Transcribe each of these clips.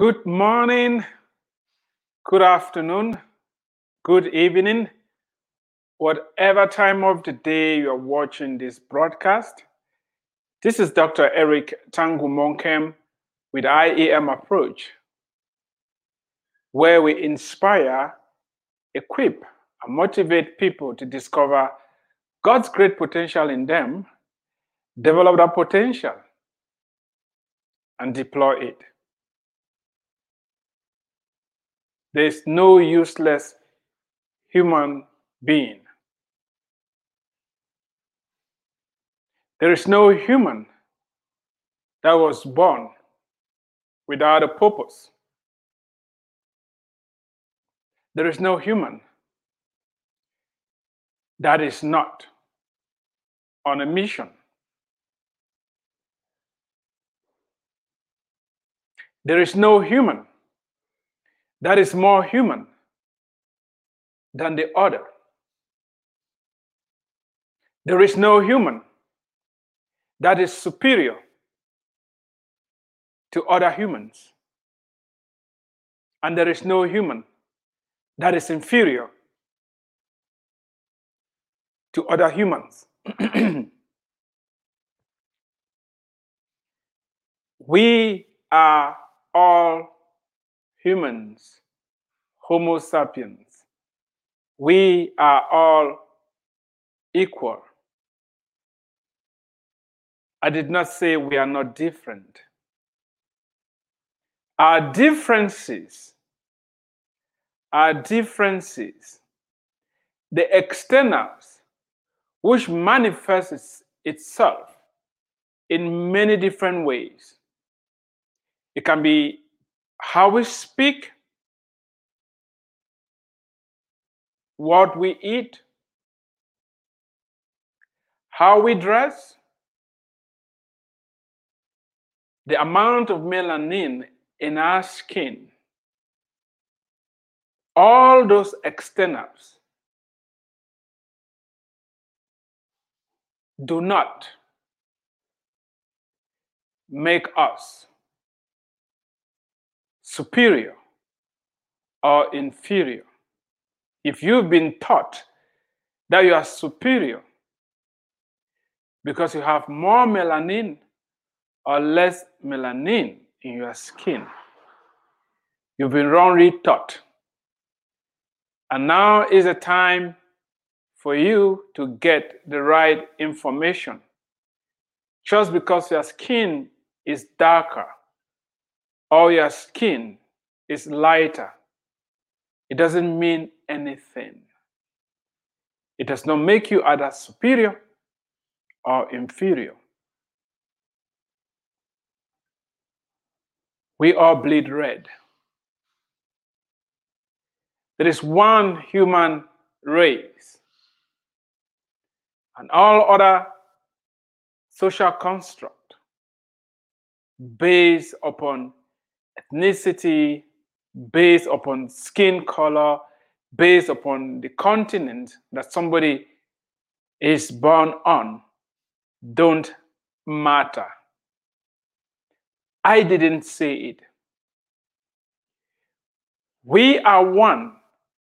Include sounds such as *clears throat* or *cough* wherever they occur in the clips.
Good morning, good afternoon, good evening, whatever time of the day you're watching this broadcast. This is Dr. Eric Tangumonkem with IEM Approach, where we inspire, equip, and motivate people to discover God's great potential in them, develop that potential, and deploy it. There is no useless human being. There is no human that was born without a purpose. There is no human that is not on a mission. There is no human that is more human than the other. There is no human that is superior to other humans. And there is no human that is inferior to other humans. *clears throat* we are all humans, Homo sapiens. We are all equal. I did not say we are not different. Our differences, our differences, the externals, which manifests itself in many different ways. It can be how we speak, what we eat, how we dress, the amount of melanin in our skin, all those externals do not make us superior or inferior. If you've been taught that you are superior because you have more melanin or less melanin in your skin, you've been wrongly taught. And now is a time for you to get the right information. Just because your skin is darker or your skin is lighter, it doesn't mean anything. It does not make you either superior or inferior. We all bleed red. There is one human race, and all other social construct based upon ethnicity, based upon skin color, based upon the continent that somebody is born on, don't matter. I didn't say it. We are one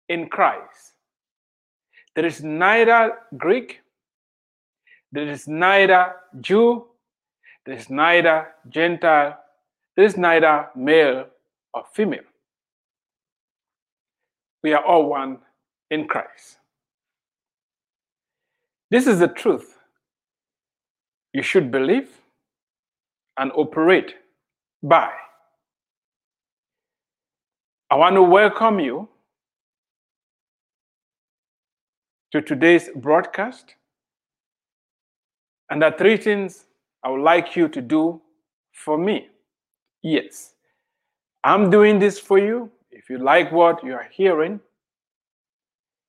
in Christ. There is neither Greek, there is neither Jew, there is neither Gentile, is neither male or female. We are all one in Christ. This is the truth you should believe and operate by. I want to welcome you to today's broadcast. And there are three things I would like you to do for me. Yes, I'm doing this for you. If you like what you are hearing,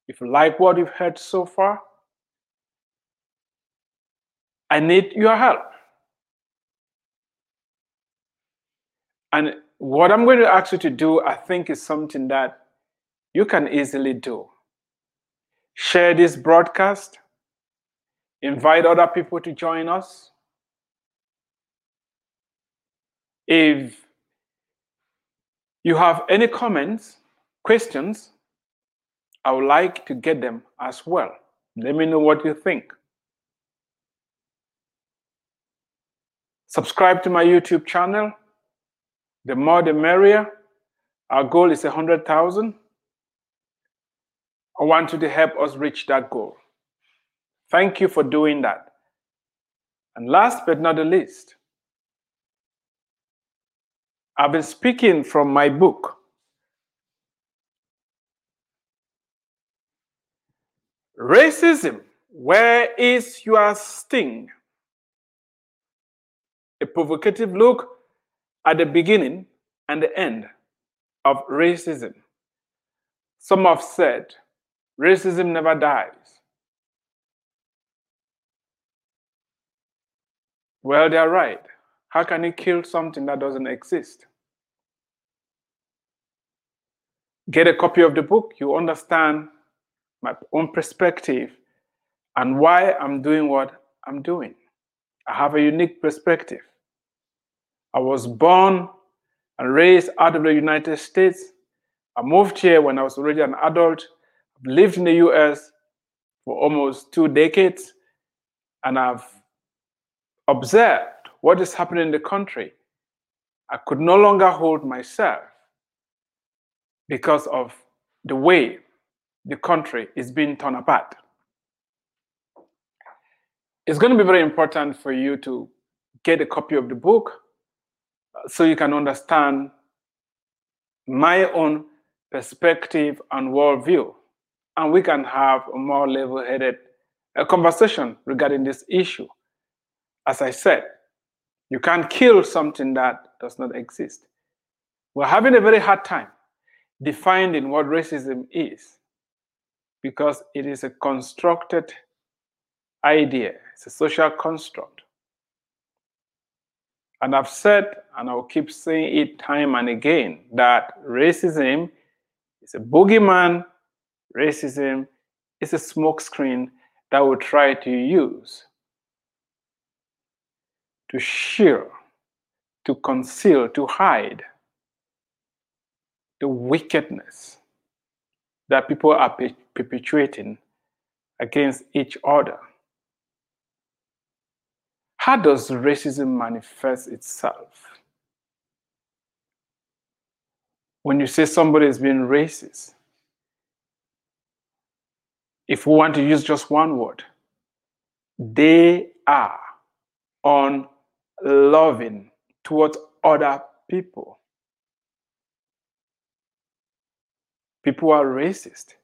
if you like what you've heard so far, I need your help. And what I'm going to ask you to do, I think, is something that you can easily do. Share this broadcast, invite other people to join us. If You have any comments, questions? I would like to get them as well. Let me know what you think. Subscribe to my YouTube channel. The more the merrier. Our goal is 100,000. I want you to help us reach that goal. Thank you for doing that. And last but not the least, I've been speaking from my book, Racism, Where is Your Sting? A provocative look at the beginning and the end of racism. Some have said racism never dies. Well, they're right. How can you kill something that doesn't exist? Get a copy of the book, you understand my own perspective and why I'm doing what I'm doing. I have a unique perspective. I was born and raised out of the United States. I moved here when I was already an adult. I've lived in the US for almost two decades, and I've observed what is happening in the country. I could no longer hold myself because of the way the country is being torn apart. It's going to be very important for you to get a copy of the book uh, so you can understand my own perspective and worldview. And we can have a more level headed uh, conversation regarding this issue. As I said, you can't kill something that does not exist. We're having a very hard time defining what racism is because it is a constructed idea, it's a social construct. And I've said, and I'll keep saying it time and again, that racism is a boogeyman, racism is a smokescreen that we try to use to shield, to conceal, to hide the wickedness that people are perpetuating against each other. How does racism manifest itself? When you say somebody is being racist, if we want to use just one word, they are unloving towards other people. People who are racist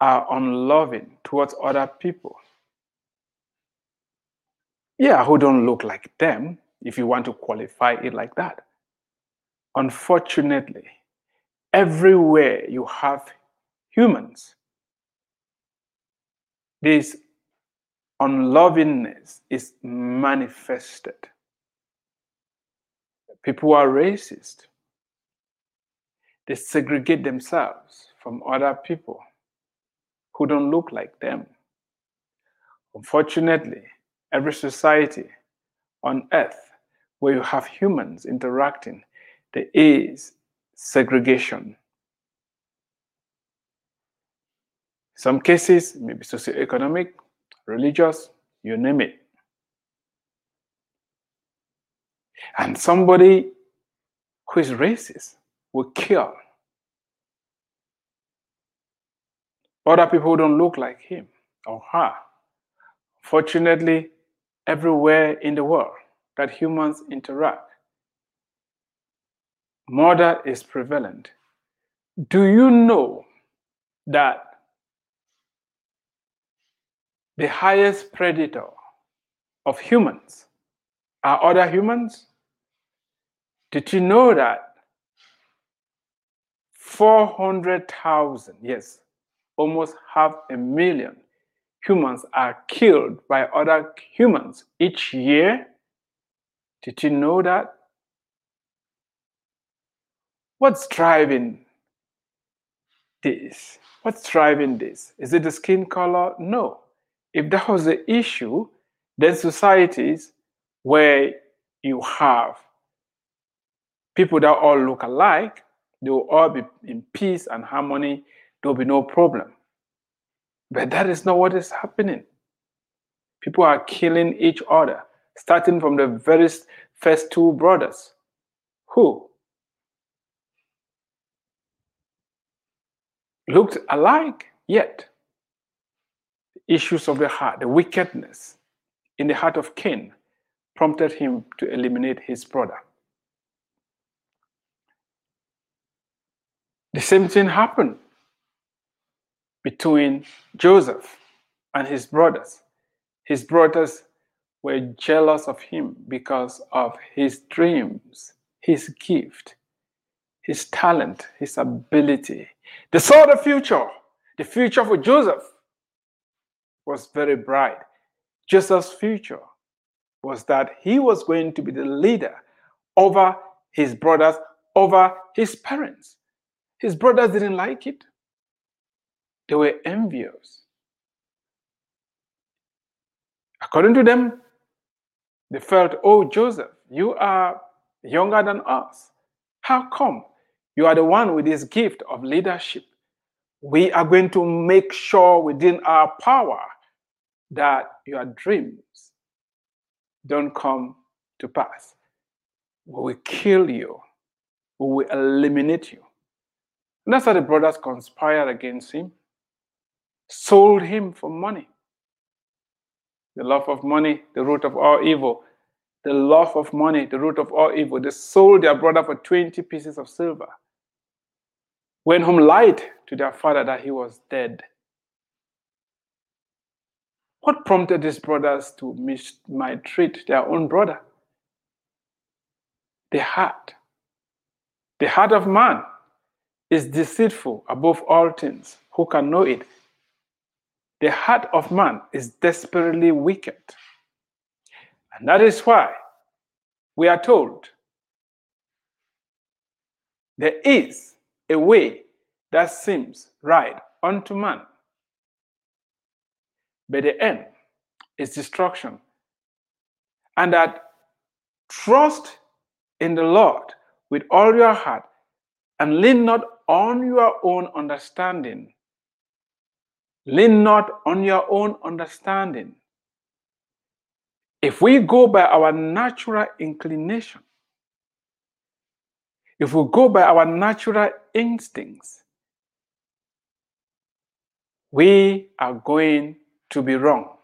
are unloving towards other people yeah, who don't look like them, if you want to qualify it like that. Unfortunately, everywhere you have humans, this unlovingness is manifested. People are racist. They segregate themselves from other people who don't look like them. Unfortunately, every society on earth where you have humans interacting, there is segregation. Some cases, maybe socioeconomic, religious, you name it. And somebody who is racist will kill other people who don't look like him or her. Fortunately, everywhere in the world that humans interact. Murder is prevalent. Do you know that the highest predator of humans are other humans? Did you know that 400,000, yes, almost half a million humans are killed by other humans each year. Did you know that? What's driving this? What's driving this? Is it the skin color? No. If that was the issue, then societies where you have people that all look alike, they will all be in peace and harmony. There will be no problem. But that is not what is happening. People are killing each other, starting from the very first two brothers. Who? Looked alike, yet issues of the heart, the wickedness in the heart of Cain, prompted him to eliminate his brother. The same thing happened between Joseph and his brothers. His brothers were jealous of him because of his dreams, his gift, his talent, his ability. They saw the future. The future for Joseph was very bright. Joseph's future was that he was going to be the leader over his brothers, over his parents. His brothers didn't like it. They were envious. According to them, they felt, Oh, Joseph, you are younger than us. How come you are the one with this gift of leadership? We are going to make sure within our power that your dreams don't come to pass. We will kill you, we will eliminate you. And that's how the brothers conspired against him sold him for money. The love of money, the root of all evil. The love of money, the root of all evil. They sold their brother for 20 pieces of silver. Went home lied to their father that he was dead. What prompted these brothers to mistreat their own brother? The heart. The heart of man is deceitful above all things. Who can know it? The heart of man is desperately wicked. And that is why we are told there is a way that seems right unto man, but the end is destruction. And that trust in the Lord with all your heart and lean not on your own understanding Lean not on your own understanding. If we go by our natural inclination, if we go by our natural instincts, we are going to be wrong.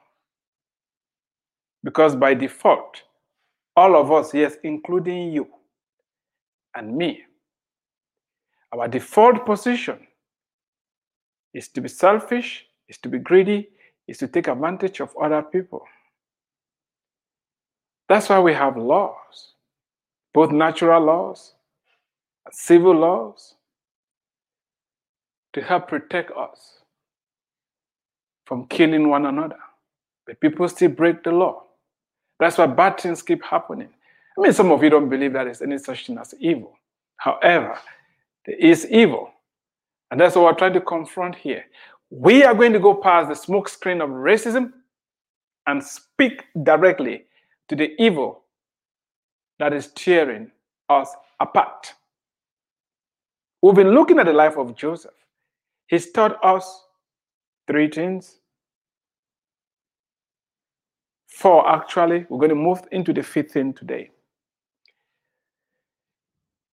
Because by default, all of us, yes, including you and me, our default position is to be selfish, is to be greedy, is to take advantage of other people. That's why we have laws, both natural laws and civil laws, to help protect us from killing one another. But people still break the law. That's why bad things keep happening. I mean, some of you don't believe that there's any such thing as evil. However, there is evil. And that's what we're trying to confront here. We are going to go past the smokescreen of racism and speak directly to the evil that is tearing us apart. We've been looking at the life of Joseph. He's taught us three things. Four, actually. We're going to move into the fifth thing today.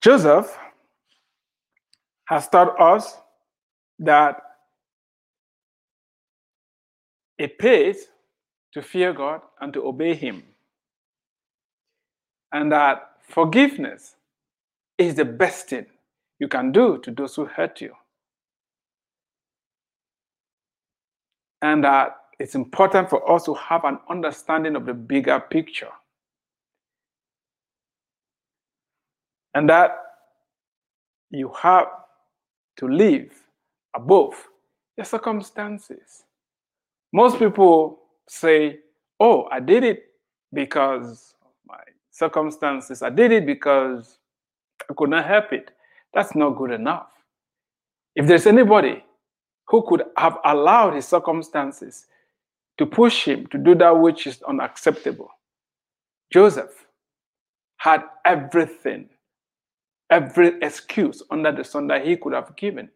Joseph has taught us that it pays to fear God and to obey Him. And that forgiveness is the best thing you can do to those who hurt you. And that it's important for us to have an understanding of the bigger picture. And that you have to live above your circumstances. Most people say, Oh, I did it because of my circumstances. I did it because I could not help it. That's not good enough. If there's anybody who could have allowed his circumstances to push him to do that which is unacceptable, Joseph had everything, every excuse under the sun that he could have given.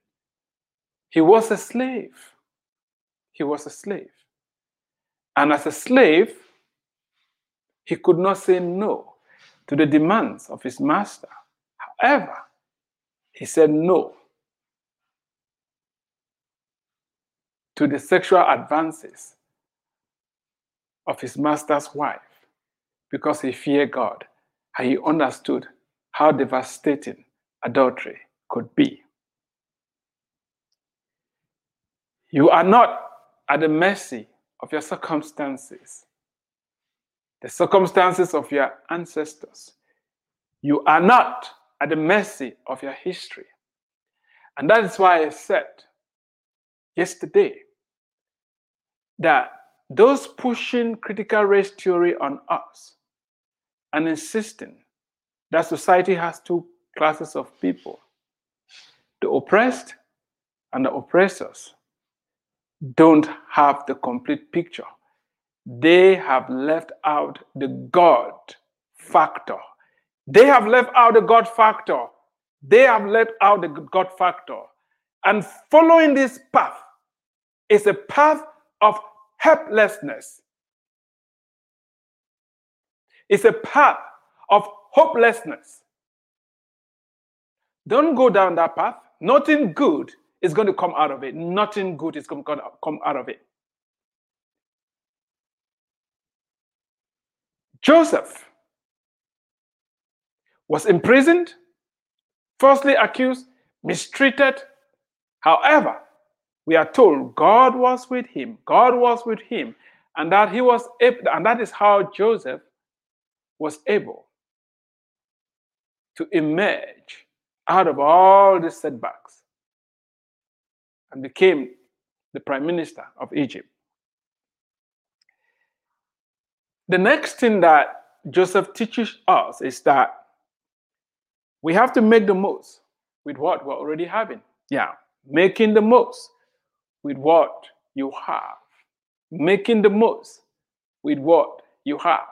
He was a slave. He was a slave. And as a slave, he could not say no to the demands of his master. However, he said no to the sexual advances of his master's wife because he feared God and he understood how devastating adultery could be. You are not at the mercy of your circumstances, the circumstances of your ancestors. You are not at the mercy of your history. And that is why I said yesterday that those pushing critical race theory on us and insisting that society has two classes of people the oppressed and the oppressors don't have the complete picture. They have left out the God factor. They have left out the God factor. They have left out the God factor. And following this path is a path of helplessness. It's a path of hopelessness. Don't go down that path. Nothing good is going to come out of it. Nothing good is going to come out of it. Joseph was imprisoned, falsely accused, mistreated. However, we are told God was with him. God was with him, and that he was able, and that is how Joseph was able to emerge out of all the setbacks and became the prime minister of Egypt. The next thing that Joseph teaches us is that we have to make the most with what we're already having. Yeah, making the most with what you have. Making the most with what you have.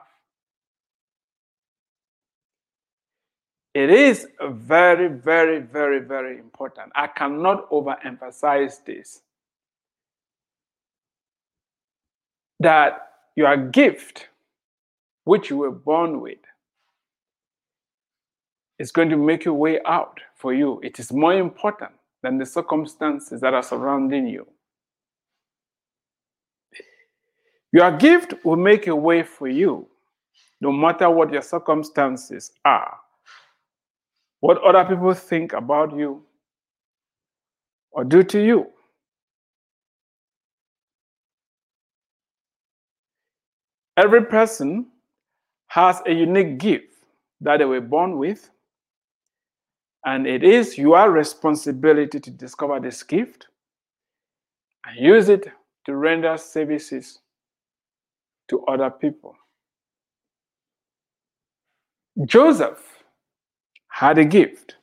It is very, very, very, very important. I cannot overemphasize this. That your gift, which you were born with, is going to make your way out for you. It is more important than the circumstances that are surrounding you. Your gift will make a way for you, no matter what your circumstances are what other people think about you or do to you. Every person has a unique gift that they were born with, and it is your responsibility to discover this gift and use it to render services to other people. Joseph had a gift.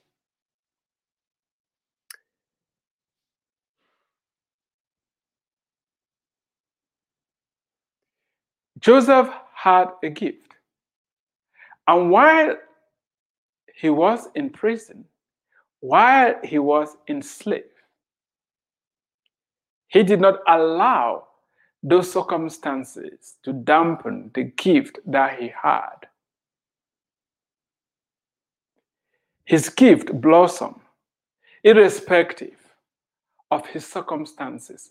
Joseph had a gift. And while he was in prison, while he was enslaved, he did not allow those circumstances to dampen the gift that he had. His gift blossom, irrespective of his circumstances.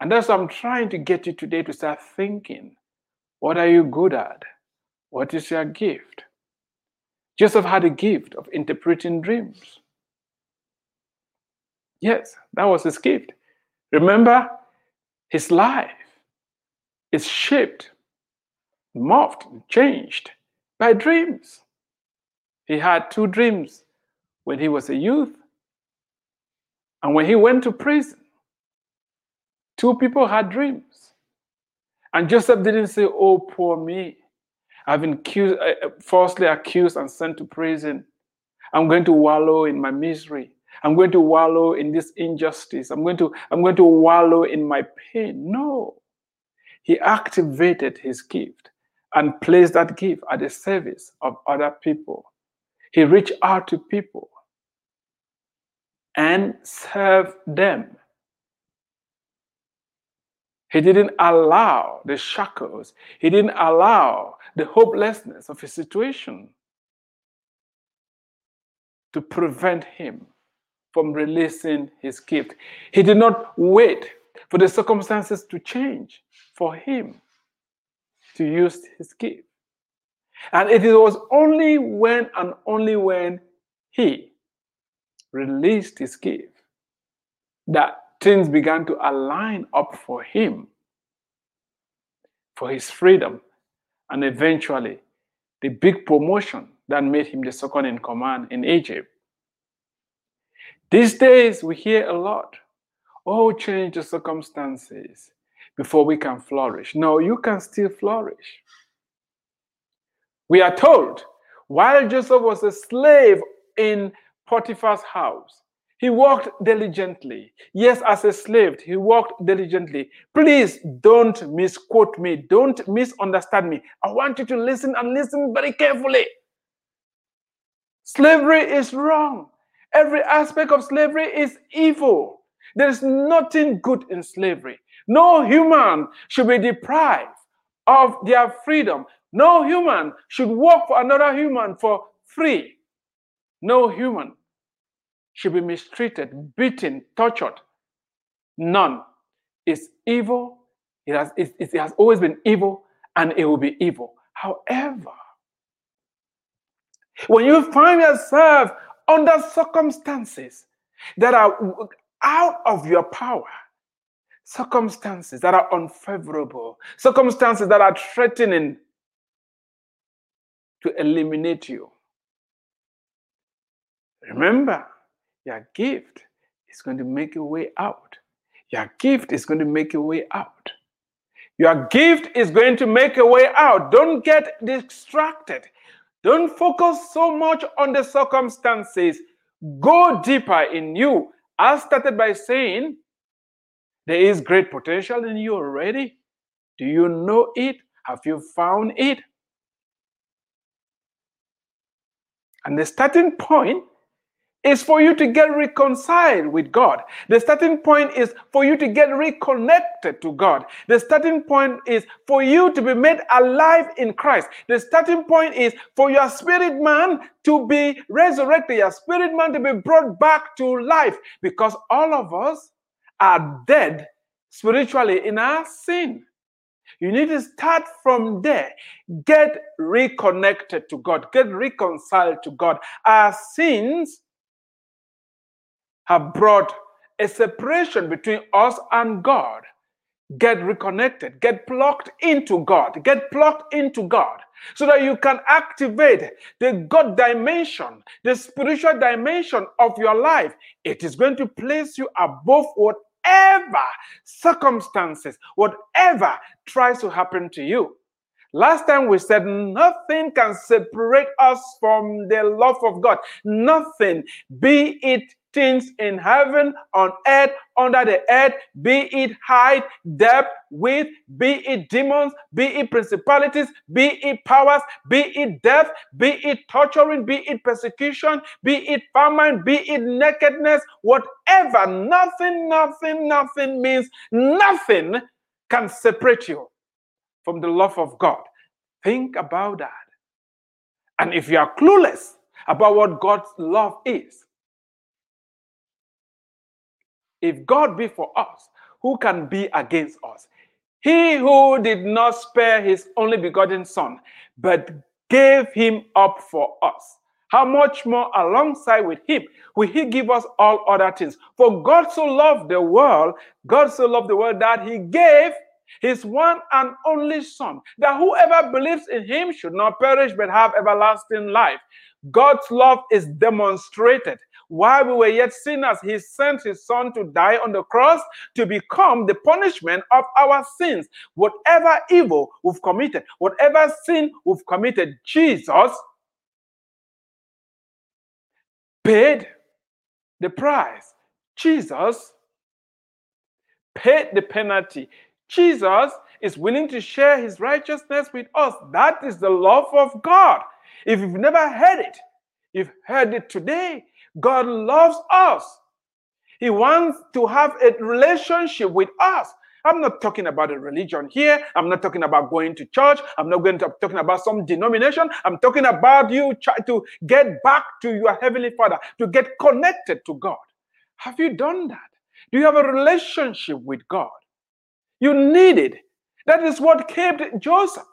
And that's what I'm trying to get you today to start thinking. What are you good at? What is your gift? Joseph had a gift of interpreting dreams. Yes, that was his gift. Remember, his life is shaped, morphed, changed by dreams. He had two dreams when he was a youth. And when he went to prison, two people had dreams. And Joseph didn't say, Oh, poor me. I've been accused, uh, uh, falsely accused and sent to prison. I'm going to wallow in my misery. I'm going to wallow in this injustice. I'm going to, I'm going to wallow in my pain. No. He activated his gift and placed that gift at the service of other people. He reached out to people and served them. He didn't allow the shackles, he didn't allow the hopelessness of his situation to prevent him from releasing his gift. He did not wait for the circumstances to change for him to use his gift. And it was only when and only when he released his gift that things began to align up for him, for his freedom, and eventually the big promotion that made him the second in command in Egypt. These days, we hear a lot oh, change the circumstances before we can flourish. No, you can still flourish. We are told while Joseph was a slave in Potiphar's house, he worked diligently. Yes, as a slave, he worked diligently. Please don't misquote me. Don't misunderstand me. I want you to listen and listen very carefully. Slavery is wrong. Every aspect of slavery is evil. There is nothing good in slavery. No human should be deprived of their freedom. No human should work for another human for free. No human should be mistreated, beaten, tortured. None. It's evil. It has, it, it has always been evil and it will be evil. However, when you find yourself under circumstances that are out of your power, circumstances that are unfavorable, circumstances that are threatening to eliminate you, remember your gift is going to make a way out. Your gift is going to make a way out. Your gift is going to make a way out. Don't get distracted. Don't focus so much on the circumstances. Go deeper in you. I started by saying there is great potential in you already. Do you know it? Have you found it? And the starting point is for you to get reconciled with God. The starting point is for you to get reconnected to God. The starting point is for you to be made alive in Christ. The starting point is for your spirit man to be resurrected, your spirit man to be brought back to life because all of us are dead spiritually in our sin. You need to start from there. Get reconnected to God, get reconciled to God. Our sins have brought a separation between us and God. Get reconnected, get plugged into God, get plugged into God so that you can activate the God dimension, the spiritual dimension of your life. It is going to place you above whatever circumstances, whatever tries to happen to you. Last time we said nothing can separate us from the love of God. Nothing, be it things in heaven, on earth, under the earth, be it height, depth, width, be it demons, be it principalities, be it powers, be it death, be it torturing, be it persecution, be it famine, be it nakedness, whatever, nothing, nothing, nothing means nothing can separate you from the love of God. Think about that. And if you are clueless about what God's love is, if God be for us, who can be against us? He who did not spare his only begotten Son, but gave him up for us. How much more alongside with him will he give us all other things? For God so loved the world, God so loved the world that he gave his one and only Son, that whoever believes in him should not perish but have everlasting life. God's love is demonstrated while we were yet sinners, he sent his son to die on the cross to become the punishment of our sins. Whatever evil we've committed, whatever sin we've committed, Jesus paid the price. Jesus paid the penalty. Jesus is willing to share his righteousness with us. That is the love of God. If you've never heard it, you've heard it today. God loves us He wants to have a relationship with us. I'm not talking about a religion here. I'm not talking about going to church. I'm not going to talking about some denomination. I'm talking about you try to get back to your heavenly Father, to get connected to God. Have you done that? Do you have a relationship with God? You need it. That is what kept Joseph.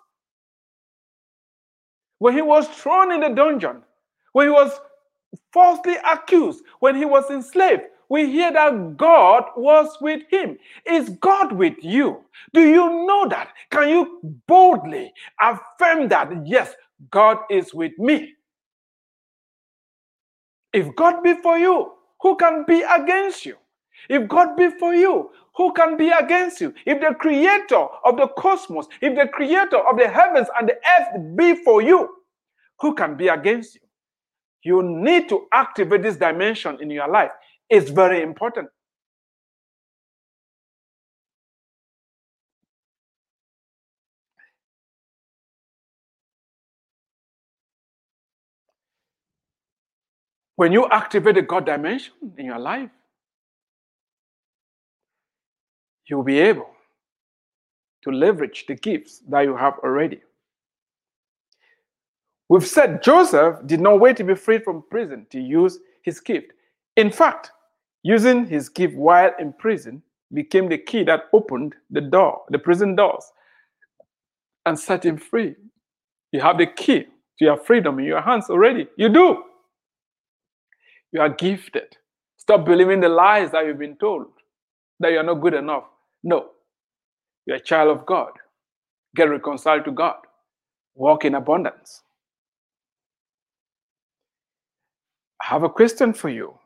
When he was thrown in the dungeon, when he was falsely accused, when he was enslaved, we hear that God was with him. Is God with you? Do you know that? Can you boldly affirm that, yes, God is with me? If God be for you, who can be against you? If God be for you, who can be against you? If the creator of the cosmos, if the creator of the heavens and the earth be for you, who can be against you? You need to activate this dimension in your life. It's very important. When you activate the God dimension in your life, you'll be able to leverage the gifts that you have already. We've said Joseph did not wait to be freed from prison to use his gift. In fact, using his gift while in prison became the key that opened the door, the prison doors, and set him free. You have the key to your freedom in your hands already. You do. You are gifted. Stop believing the lies that you've been told that you are not good enough. No. You're a child of God. Get reconciled to God. Walk in abundance. I have a question for you.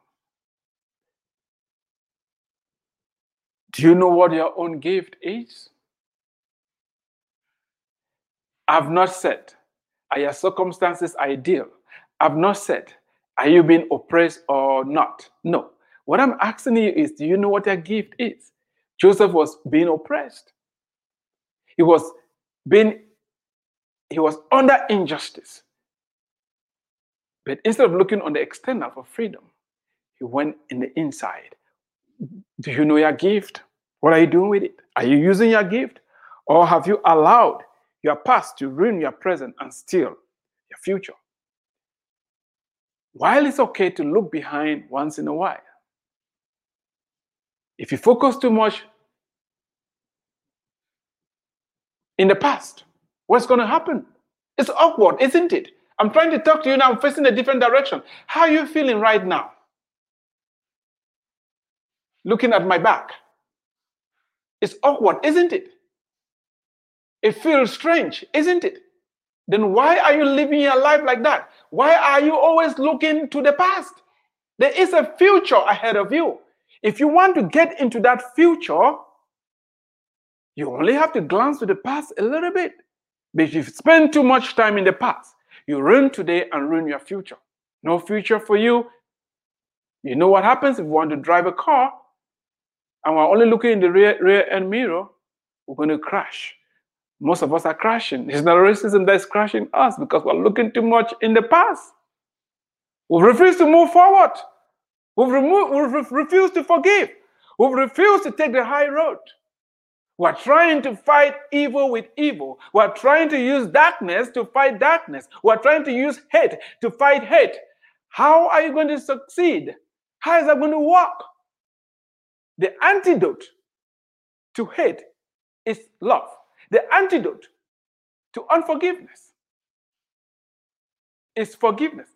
Do you know what your own gift is? I've not said, are your circumstances ideal? I've not said, are you being oppressed or not? No. What I'm asking you is, do you know what your gift is? Joseph was being oppressed. He was being, he was under injustice. But instead of looking on the external for freedom, he went in the inside. Do you know your gift? What are you doing with it? Are you using your gift? Or have you allowed your past to ruin your present and steal your future? While it's okay to look behind once in a while, if you focus too much in the past, what's going to happen? It's awkward, isn't it? I'm trying to talk to you now, I'm facing a different direction. How are you feeling right now? Looking at my back. It's awkward, isn't it? It feels strange, isn't it? Then why are you living your life like that? Why are you always looking to the past? There is a future ahead of you. If you want to get into that future, you only have to glance to the past a little bit. But if you spend too much time in the past, you ruin today and ruin your future. No future for you. You know what happens if we want to drive a car and we're only looking in the rear, rear end mirror, we're going to crash. Most of us are crashing. It's not racism that's crashing us because we're looking too much in the past. We've refused to move forward. We've, removed, we've refused to forgive. We've refused to take the high road. We're trying to fight evil with evil. We're trying to use darkness to fight darkness. We're trying to use hate to fight hate. How are you going to succeed? How is that going to work? The antidote to hate is love. The antidote to unforgiveness is forgiveness.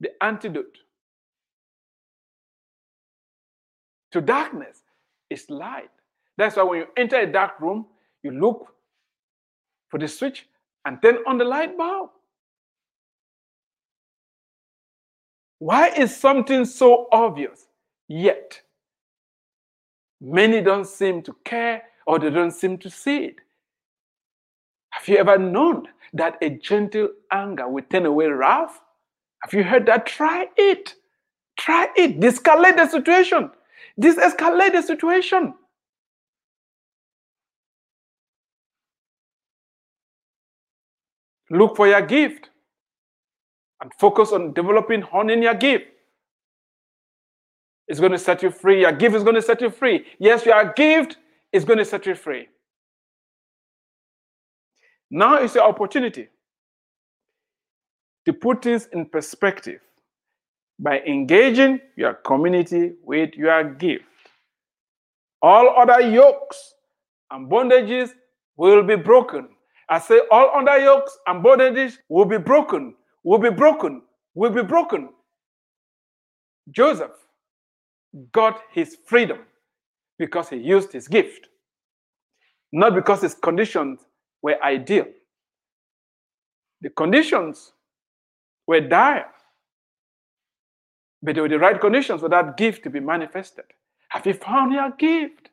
The antidote to darkness is light. That's why when you enter a dark room, you look for the switch and turn on the light bulb. Why is something so obvious yet many don't seem to care or they don't seem to see it? Have you ever known that a gentle anger will turn away wrath? Have you heard that? Try it. Try it. Descalate the situation. Disescalate the situation. Look for your gift and focus on developing, honing your gift. It's going to set you free. Your gift is going to set you free. Yes, your gift is going to set you free. Now is your opportunity to put things in perspective by engaging your community with your gift. All other yokes and bondages will be broken. I say all under yokes and bondages will be broken, will be broken, will be broken. Joseph got his freedom because he used his gift, not because his conditions were ideal. The conditions were dire, but they were the right conditions for that gift to be manifested. Have you found your gift?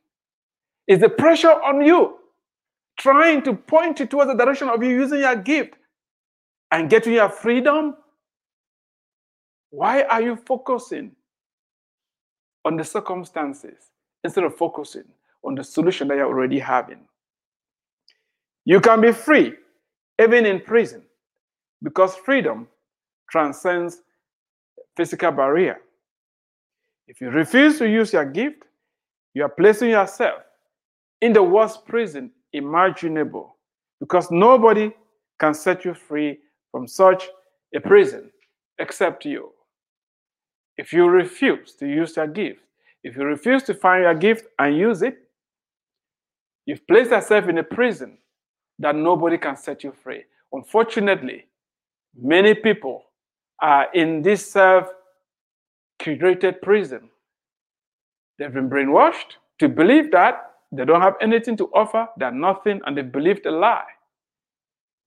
Is the pressure on you trying to point you towards the direction of you using your gift and getting your freedom? Why are you focusing on the circumstances instead of focusing on the solution that you're already having? You can be free even in prison because freedom transcends physical barrier. If you refuse to use your gift, you are placing yourself in the worst prison imaginable because nobody can set you free from such a prison except you. If you refuse to use your gift, if you refuse to find your gift and use it, you've placed yourself in a prison that nobody can set you free. Unfortunately, many people are in this self curated prison. They've been brainwashed to believe that they don't have anything to offer, they're nothing, and they believed a lie.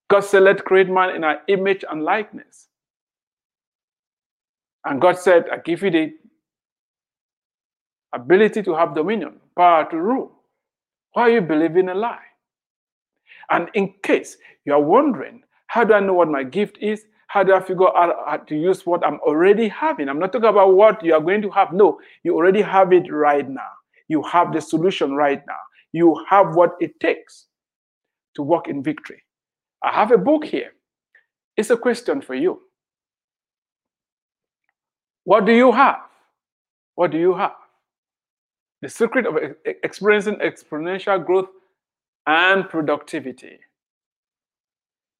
God said, Let create man in our image and likeness. And God said, I give you the ability to have dominion, power to rule. Why are you believing a lie? And in case you are wondering, how do I know what my gift is? How do I figure out how to use what I'm already having? I'm not talking about what you are going to have. No, you already have it right now. You have the solution right now. You have what it takes to walk in victory. I have a book here. It's a question for you. What do you have? What do you have? The secret of experiencing exponential growth and productivity.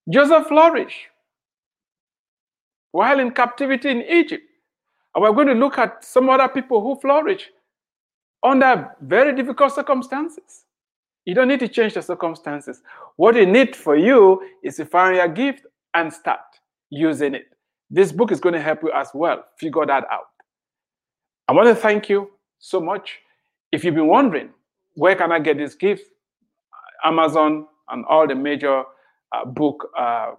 Joseph flourished while in captivity in Egypt. And we're going to look at some other people who flourish under very difficult circumstances. You don't need to change the circumstances. What you need for you is to find your gift and start using it. This book is going to help you as well figure that out. I want to thank you so much. If you've been wondering, where can I get this gift? Amazon and all the major uh, book uh,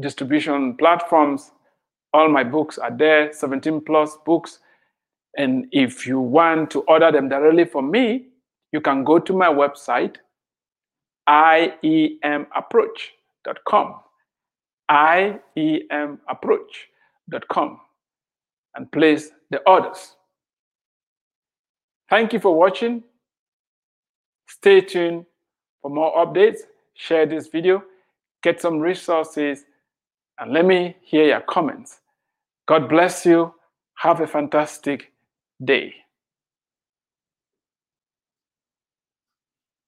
distribution platforms. All my books are there, 17 plus books. And if you want to order them directly from me, you can go to my website, iemapproach.com. iemapproach.com and place the orders. Thank you for watching. Stay tuned for more updates. Share this video, get some resources, and let me hear your comments. God bless you. Have a fantastic day.